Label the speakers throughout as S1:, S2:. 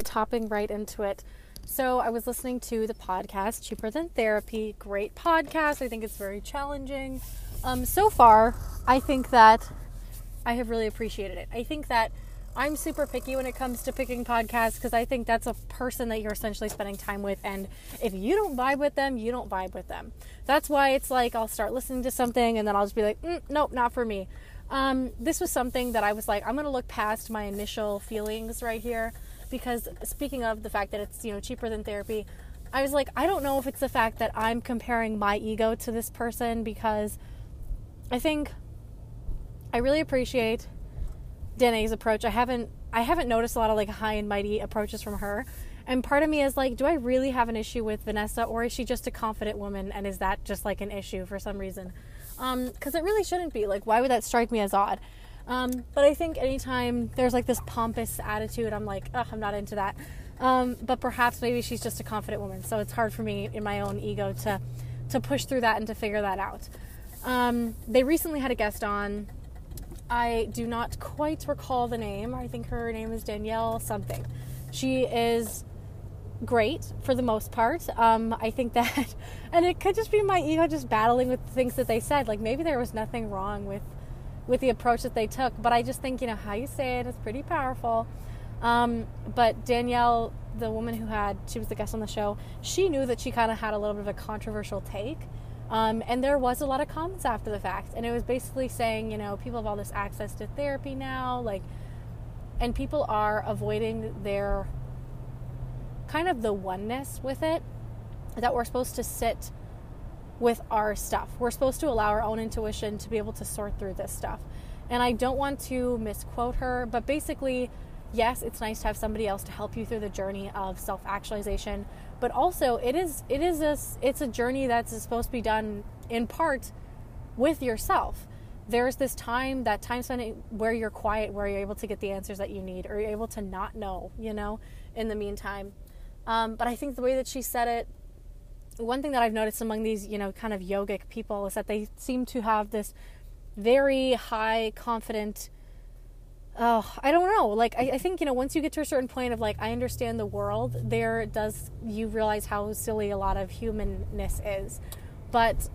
S1: Topping right into it. So I was listening to the podcast Cheaper Than Therapy. Great podcast. I think it's very challenging. Um, so far, I think that I have really appreciated it. I think that I'm super picky when it comes to picking podcasts because I think that's a person that you're essentially spending time with. And if you don't vibe with them, you don't vibe with them. That's why it's like I'll start listening to something and then I'll just be like, mm, nope, not for me. Um, this was something that I was like, I'm going to look past my initial feelings right here because speaking of the fact that it's, you know, cheaper than therapy, I was like, I don't know if it's the fact that I'm comparing my ego to this person because I think I really appreciate Danae's approach. I haven't I haven't noticed a lot of like high and mighty approaches from her. And part of me is like, do I really have an issue with Vanessa or is she just a confident woman and is that just like an issue for some reason? Um, cuz it really shouldn't be. Like why would that strike me as odd? Um, but I think anytime there's like this pompous attitude, I'm like, oh, I'm not into that. Um, but perhaps maybe she's just a confident woman, so it's hard for me in my own ego to to push through that and to figure that out. Um, they recently had a guest on I do not quite recall the name. I think her name is Danielle something. She is great for the most part. Um, I think that, and it could just be my ego just battling with the things that they said. Like maybe there was nothing wrong with with the approach that they took, but I just think you know how you say it is pretty powerful. Um, but Danielle, the woman who had she was the guest on the show, she knew that she kind of had a little bit of a controversial take um, and there was a lot of comments after the fact. And it was basically saying, you know, people have all this access to therapy now, like, and people are avoiding their kind of the oneness with it that we're supposed to sit with our stuff. We're supposed to allow our own intuition to be able to sort through this stuff. And I don't want to misquote her, but basically, yes, it's nice to have somebody else to help you through the journey of self actualization, but also it is it is a it's a journey that's supposed to be done in part with yourself there's this time that time spent where you're quiet where you're able to get the answers that you need or you're able to not know you know in the meantime um, but i think the way that she said it one thing that i've noticed among these you know kind of yogic people is that they seem to have this very high confident oh, I don't know. Like, I, I, think, you know, once you get to a certain point of like, I understand the world, there does, you realize how silly a lot of humanness is. But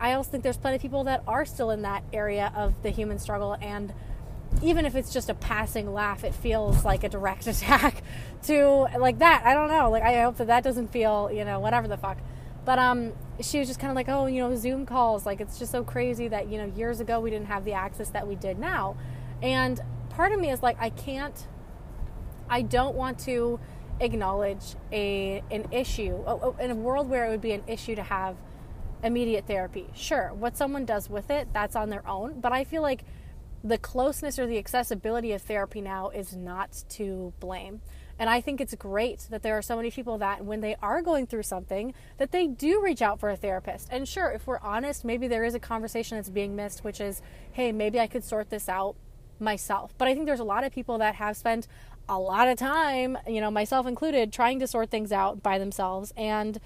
S1: I also think there's plenty of people that are still in that area of the human struggle. And even if it's just a passing laugh, it feels like a direct attack to like that. I don't know. Like, I hope that that doesn't feel, you know, whatever the fuck. But um, she was just kind of like, oh, you know, Zoom calls. Like, it's just so crazy that, you know, years ago we didn't have the access that we did now. And part of me is like, I can't, I don't want to acknowledge a an issue in a world where it would be an issue to have immediate therapy. Sure, what someone does with it, that's on their own. But I feel like the closeness or the accessibility of therapy now is not to blame. And I think it's great that there are so many people that when they are going through something, that they do reach out for a therapist. And sure, if we're honest, maybe there is a conversation that's being missed, which is, hey, maybe I could sort this out myself. But I think there's a lot of people that have spent a lot of time, you know, myself included, trying to sort things out by themselves. And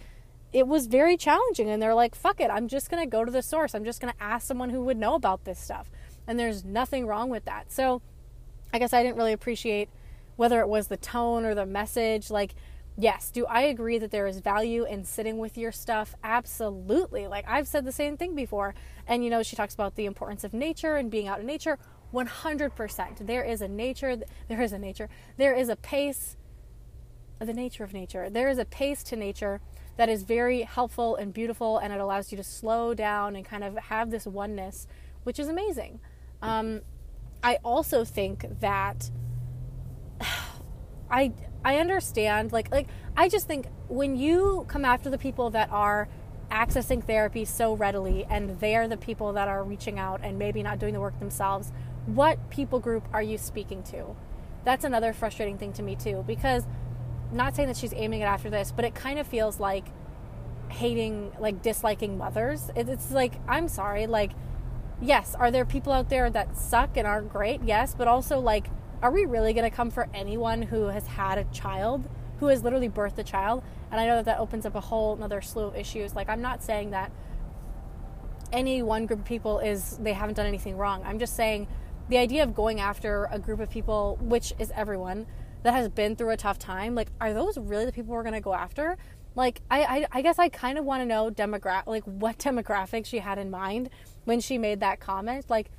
S1: it was very challenging. And they're like, fuck it, I'm just going to go to the source. I'm just going to ask someone who would know about this stuff. And there's nothing wrong with that. So I guess I didn't really appreciate whether it was the tone or the message. Like, yes, do I agree that there is value in sitting with your stuff? Absolutely. Like, I've said the same thing before. And, you know, she talks about the importance of nature and being out in nature. 100%. There is a nature, there is a nature, there is a pace, the nature of nature. There is a pace to nature that is very helpful and beautiful, and it allows you to slow down and kind of have this oneness, which is amazing. Um, I also think that I I understand like like I just think when you come after the people that are accessing therapy so readily and they're the people that are reaching out and maybe not doing the work themselves what people group are you speaking to? That's another frustrating thing to me too, because not saying that she's aiming it after this, but it kind of feels like hating, like disliking mothers. It's like, I'm sorry, like, yes, are there people out there that suck and aren't great? Yes, but also, like, are we really going to come for anyone who has had a child, who has literally birthed a child? And I know that that opens up a whole another slew of issues. Like, I'm not saying that any one group of people is, they haven't done anything wrong. I'm just saying the idea of going after a group of people, which is everyone, that has been through a tough time, like, are those really the people we're going to go after? Like, I, I, I guess I kind of want to know demogra- like what demographic she had in mind when she made that comment. Like,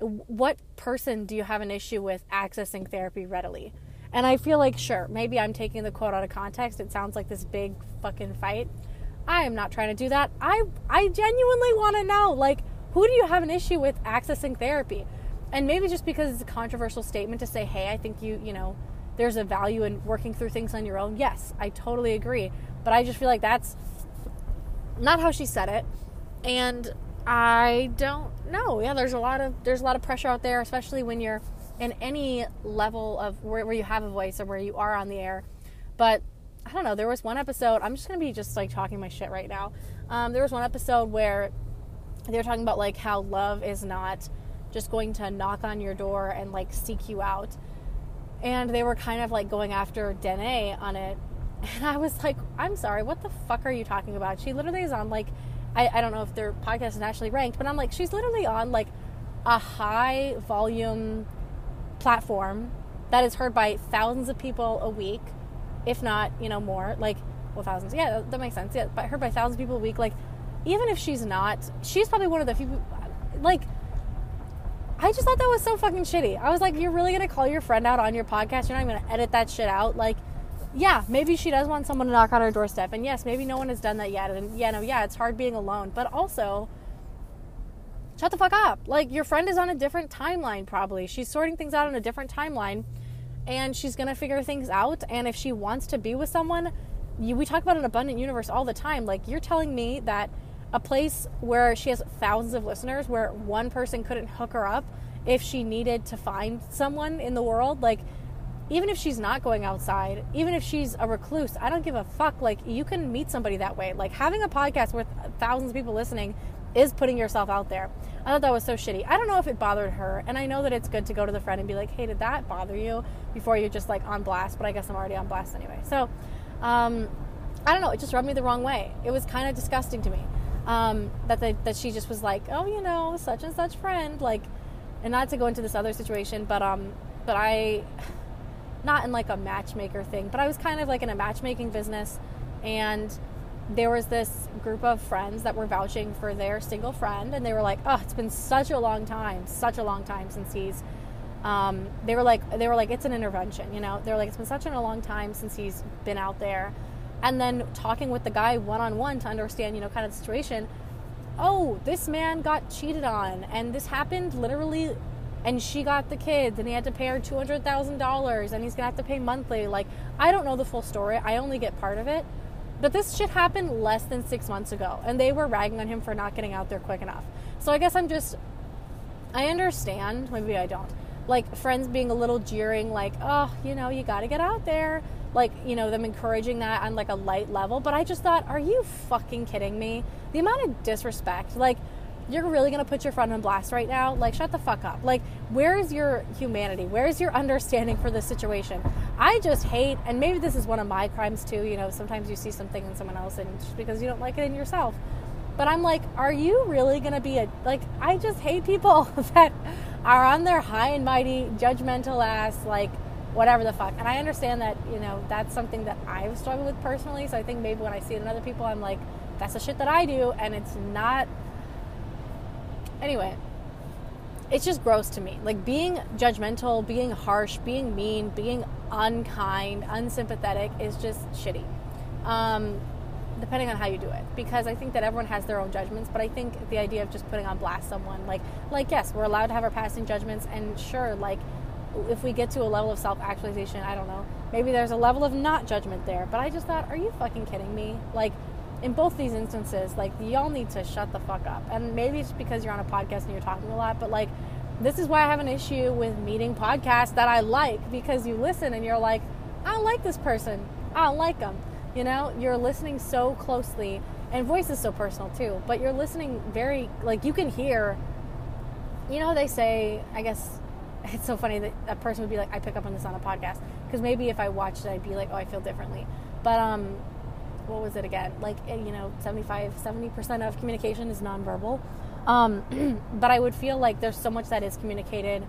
S1: what person do you have an issue with accessing therapy readily? And I feel like, sure, maybe I'm taking the quote out of context. It sounds like this big fucking fight. I am not trying to do that. I I genuinely want to know, like, who do you have an issue with accessing therapy? And maybe just because it's a controversial statement to say, hey, I think you, you know, there's a value in working through things on your own. Yes, I totally agree. But I just feel like that's not how she said it. And I don't know. Yeah, there's a lot of there's a lot of pressure out there, especially when you're in any level of where, where you have a voice or where you are on the air. But I don't know. There was one episode. I'm just gonna be just like talking my shit right now. Um, there was one episode where they were talking about like how love is not just going to knock on your door and like seek you out. And they were kind of like going after Danae on it. And I was like, I'm sorry, what the fuck are you talking about? She literally is on like, I, I don't know if their podcast is nationally ranked, but I'm like, she's literally on like a high volume platform that is heard by thousands of people a week, if not, you know, more. Like, well, thousands. Yeah, that, makes sense. Yeah, but heard by thousands of people a week. Like, even if she's not, she's probably one of the few. Like, I just thought that was so fucking shitty. I was like, you're really gonna call your friend out on your podcast? You're not even gonna edit that shit out? Like, yeah, maybe she does want someone to knock on her doorstep, and yes, maybe no one has done that yet. And yeah, no, yeah, it's hard being alone, but also. Shut the fuck up. Like, your friend is on a different timeline, probably. She's sorting things out on a different timeline, and she's gonna figure things out. And if she wants to be with someone, you, we talk about an abundant universe all the time. Like, you're telling me that a place where she has thousands of listeners where one person couldn't hook her up if she needed to find someone in the world like even if she's not going outside even if she's a recluse i don't give a fuck. Like you can meet somebody that way. Like having a podcast with thousands of people listening is putting yourself out there. I thought that was so shitty. I don't know if it bothered her and i know that it's good to go to the friend and be like hey did that bother you before you're just like on blast? But i guess i'm already on blast anyway. So um, i don't know. It just rubbed me the wrong way. It was kind of disgusting to me um, that they, that she just was like, oh, you know, such and such friend, like, and not to go into this other situation, but um, but I, not in like a matchmaker thing, but I was kind of like in a matchmaking business, and there was this group of friends that were vouching for their single friend, and they were like, oh, it's been such a long time, such a long time since he's. Um, they were like, they were like, it's an intervention, you know. They're like, it's been such a long time since he's been out there and then talking with the guy one on one to understand, you know, kind of the situation. Oh, this man got cheated on, and this happened literally, and she got the kids, and he had to pay her two hundred thousand dollars, and he's gonna have to pay monthly. Like, I don't know the full story. I only get part of it. But this shit happened less than six months ago, and they were ragging on him for not getting out there quick enough. So I guess I'm just, I understand. Maybe I don't. Like friends being a little jeering, like, oh, you know, you got to get out there like you know them encouraging that on like a light level but i just thought are you fucking kidding me the amount of disrespect like you're really gonna put your friend on blast right now like shut the fuck up like where's your humanity where's your understanding for this situation i just hate and maybe this is one of my crimes too you know sometimes you see something in someone else and just because you don't like it in yourself but i'm like are you really gonna be a like i just hate people that are on their high and mighty judgmental ass like whatever the fuck. And I understand that, you know, that's something that I've struggled with personally. So I think maybe when I see it in other people, I'm like, that's the shit that I do. And it's not. Anyway, it's just gross to me. Like being judgmental, being harsh, being mean, being unkind, unsympathetic is just shitty. Um, depending on how you do it because i think that everyone has their own judgments but i think the idea of just putting on blast someone like like yes we're allowed to have our passing judgments and sure like if we get to a level of self actualization, I don't know. Maybe there's a level of not judgment there. But I just thought, are you fucking kidding me? Like, in both these instances, like, y'all need to shut the fuck up. And maybe it's because you're on a podcast and you're talking a lot, but like, this is why I have an issue with meeting podcasts that I like because you listen and you're like, I like this person. I like them. You know, you're listening so closely, and voice is so personal too, but you're listening very, like, you can hear, you know, they say, I guess it's so funny that a person would be like, I pick up on this on a podcast. Because maybe if I watched it, I'd be like, oh, I feel differently. But, um, what was it again? Like, eh, you know, 75, 70% of communication is nonverbal. Um, but I would feel like there's so much that is communicated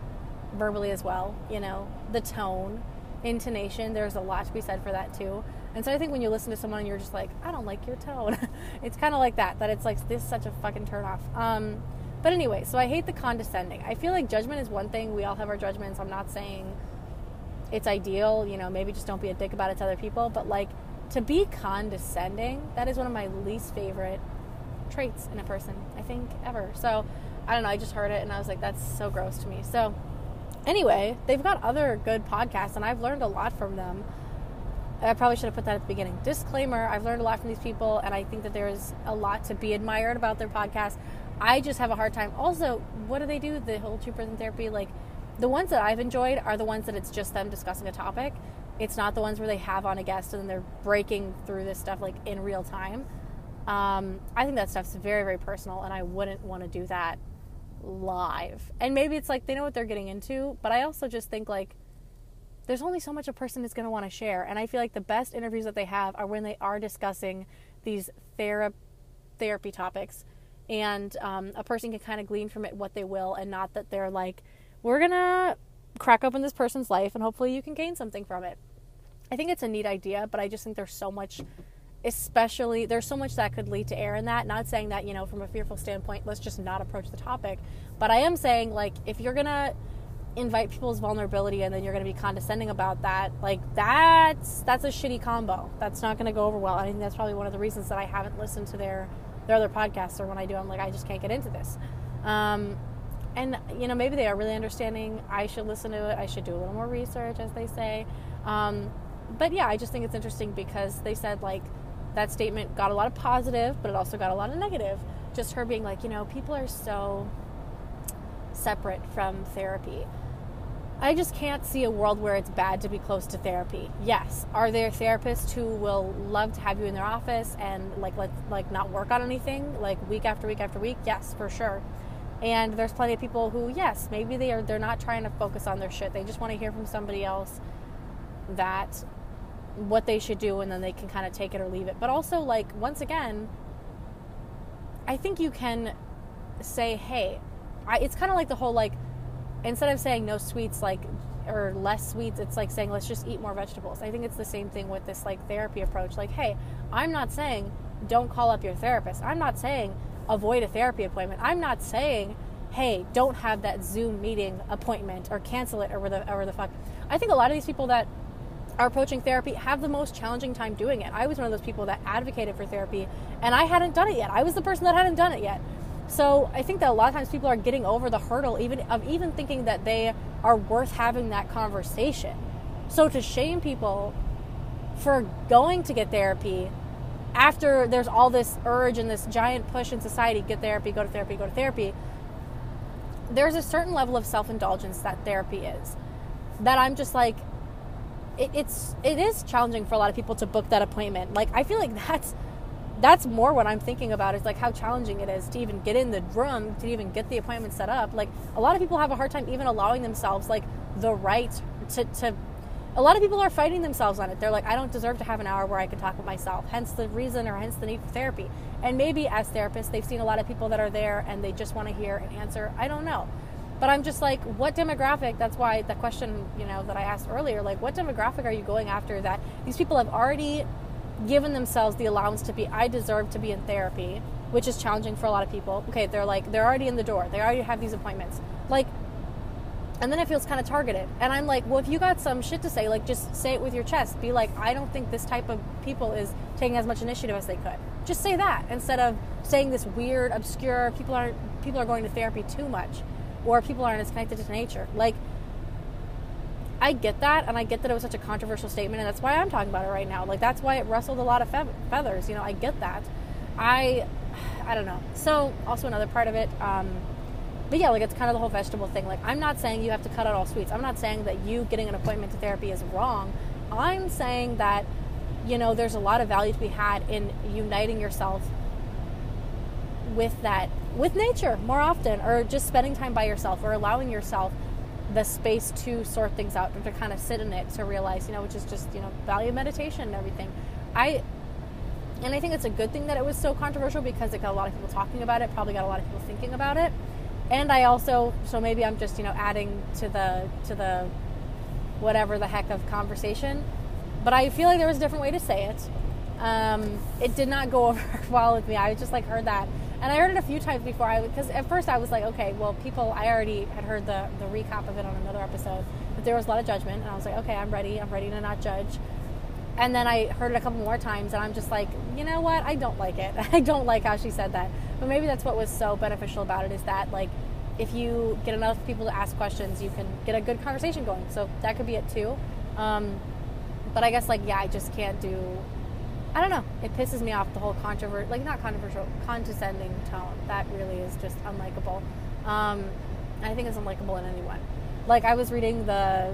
S1: verbally as well. You know, the tone, intonation, there's a lot to be said for that too. And so I think when you listen to someone and you're just like, I don't like your tone, it's kind of like that, that it's like, this is such a fucking turnoff. Um, but anyway, so I hate the condescending. I feel like judgment is one thing. We all have our judgments. I'm not saying it's ideal, you know, maybe just don't be a dick about it to other people, but like to be condescending, that is one of my least favorite traits in a person, I think, ever. So I don't know, I just heard it and I was like, that's so gross to me. So anyway, they've got other good podcasts and I've learned a lot from them. I probably should have put that at the beginning. Disclaimer I've learned a lot from these people, and I think that there is a lot to be admired about their podcast. I just have a hard time. Also, what do they do? The whole two person therapy, like the ones that I've enjoyed are the ones that it's just them discussing a topic. It's not the ones where they have on a guest and they're breaking through this stuff like in real time. Um, I think that stuff's very, very personal, and I wouldn't want to do that live. And maybe it's like they know what they're getting into, but I also just think like there's only so much a person is going to want to share. And I feel like the best interviews that they have are when they are discussing these thera- therapy topics. And um, a person can kind of glean from it what they will, and not that they're like, we're going to crack open this person's life and hopefully you can gain something from it. I think it's a neat idea, but I just think there's so much, especially, there's so much that could lead to error in that. Not saying that, you know, from a fearful standpoint, let's just not approach the topic. But I am saying, like, if you're to invite people's vulnerability and then you're to be condescending about that like that's that's a shitty combo that's not to go over well i think that's probably one of the reasons that i haven't listened to their their other podcasts or when i do i'm like i just can't get into this um, and you know maybe they are really understanding i should listen to it i should do a little more research as they say um, but yeah i just think it's interesting because they said like that statement got a lot of positive but it also got a lot of negative just her being like you know people are so separate from therapy I just can't see a world where it's bad to be close to therapy. Yes, are there therapists who will love to have you in their office and like let like not work on anything like week after week after week? Yes, for sure. And there's plenty of people who, yes, maybe they are they're not trying to focus on their shit. They just want to hear from somebody else that what they should do and then they can kind of take it or leave it. But also like once again, I think you can say, "Hey, I, it's kind of like the whole like instead of saying no sweets like or less sweets it's like saying let's just eat more vegetables i think it's the same thing with this like therapy approach like hey i'm not saying don't call up your therapist i'm not saying avoid a therapy appointment. I'm not saying hey don't have that zoom meeting appointment or cancel it or the or the fuck. I think a lot of these people that are approaching therapy have the most challenging time doing it. I was one of those people that advocated for therapy and i hadn't done it yet. I was the person that hadn't done it yet. So I think that a lot of times people are getting over the hurdle even of even thinking that they are worth having that conversation. So to shame people for going to get therapy after there's all this urge and this giant push in society get therapy, go to therapy, go to therapy. There's a certain level of self-indulgence that therapy is. That I'm just like it, it's it is challenging for a lot of people to book that appointment. Like I feel like that's that's more what I'm thinking about is like how challenging it is to even get in the room, to even get the appointment set up. Like a lot of people have a hard time even allowing themselves like the right to, to a lot of people are fighting themselves on it. They're like, I don't deserve to have an hour where I can talk with myself. Hence the reason or hence the need for therapy. And maybe as therapists, they've seen a lot of people that are there and they just want to hear an answer. I don't know. But I'm just like, what demographic? That's why the question, you know, that I asked earlier, like, what demographic are you going after that these people have already given themselves the allowance to be I deserve to be in therapy, which is challenging for a lot of people. Okay, they're like they're already in the door. They already have these appointments. Like and then it feels kind of targeted. And I'm like, well, if you got some shit to say, like just say it with your chest. Be like, I don't think this type of people is taking as much initiative as they could. Just say that instead of saying this weird, obscure people aren't people are going to therapy too much or people aren't as connected to nature. Like I get that, and I get that it was such a controversial statement, and that's why I'm talking about it right now. Like that's why it rustled a lot of feathers. You know, I get that. I, I don't know. So also another part of it. Um, but yeah, like it's kind of the whole vegetable thing. Like I'm not saying you have to cut out all sweets. I'm not saying that you getting an appointment to therapy is wrong. I'm saying that you know there's a lot of value to be had in uniting yourself with that with nature more often or just spending time by yourself or allowing yourself the space to sort things out or to kind of sit in it to realize, you know, which is just, you know, value meditation and everything. I and I think it's a good thing that it was so controversial because it got a lot of people talking about it, probably got a lot of people thinking about it. And I also so maybe I'm just, you know, adding to the to the whatever the heck of conversation. But I feel like there was a different way to say it. Um, it did not go over well with me. I just like heard that, and I heard it a few times before. I because at first I was like, okay, well, people. I already had heard the the recap of it on another episode, but there was a lot of judgment, and I was like, okay, I'm ready. I'm ready to not judge. And then I heard it a couple more times, and I'm just like, you know what? I don't like it. I don't like how she said that. But maybe that's what was so beneficial about it is that like if you get enough people to ask questions, you can get a good conversation going. So that could be it too. Um, but I guess like yeah, I just can't do. I don't know. It pisses me off the whole controversial, like not controversial, condescending tone. That really is just unlikable. Um, I think it's unlikable in anyone. Like I was reading the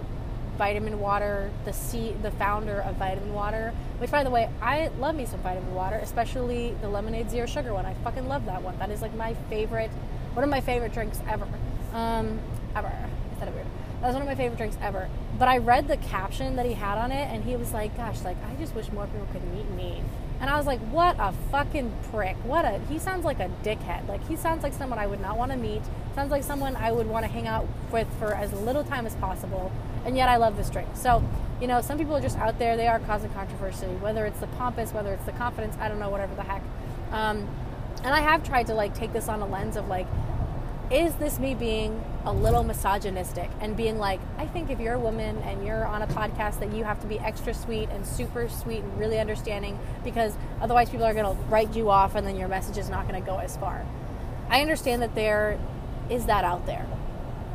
S1: vitamin water, the C, the founder of vitamin water, which by the way, I love me some vitamin water, especially the lemonade zero sugar one. I fucking love that one. That is like my favorite, one of my favorite drinks ever. Um, ever. Is that weird? That was one of my favorite drinks ever. But I read the caption that he had on it, and he was like, "Gosh, like I just wish more people could meet me." And I was like, "What a fucking prick! What a he sounds like a dickhead. Like he sounds like someone I would not want to meet. Sounds like someone I would want to hang out with for as little time as possible. And yet I love this drink. So, you know, some people are just out there. They are causing controversy, whether it's the pompous, whether it's the confidence. I don't know, whatever the heck. Um, and I have tried to like take this on a lens of like, is this me being a little misogynistic and being like, I think if you're a woman and you're on a podcast that you have to be extra sweet and super sweet and really understanding because otherwise people are going to write you off and then your message is not going to go as far. I understand that there is that out there.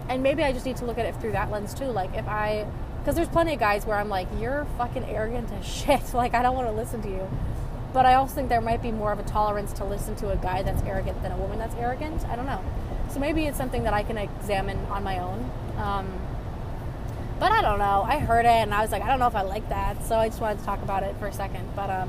S1: And maybe I just need to look at it through that lens too. Like if I, because there's plenty of guys where I'm like, you're fucking arrogant as shit. Like I don't want to listen to you. But I also think there might be more of a tolerance to listen to a guy that's arrogant than a woman that's arrogant. I don't know. So maybe it's something that I can examine on my own. Um, but I don't know. I heard it and I was like, I don't know if I like that. So I just wanted to talk about it for a second. But um,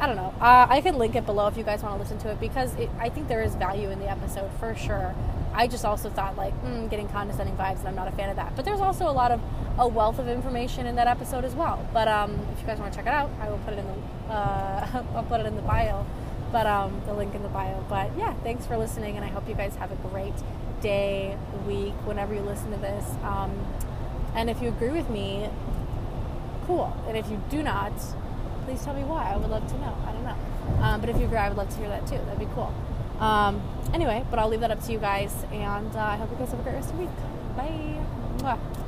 S1: I don't know. Uh, I can link it below if you guys want to listen to it because it, I think there is value in the episode for sure. I just also thought like mm, getting condescending vibes, and I'm not a fan of that. But there's also a lot of a wealth of information in that episode as well. But um, if you guys want to check it out, I will put it in the uh, I'll put it in the bio but um, the link in the bio. But yeah, thanks for listening, and I hope you guys have a great day, week, whenever you listen to this. Um, and if you agree with me, cool. And if you do not, please tell me why. I would love to know. I don't know. Um, but if you agree, I would love to hear that too. That'd be cool. Um, anyway, but I'll leave that up to you guys, and uh, I hope you guys have a great rest of the week. Bye. Mwah.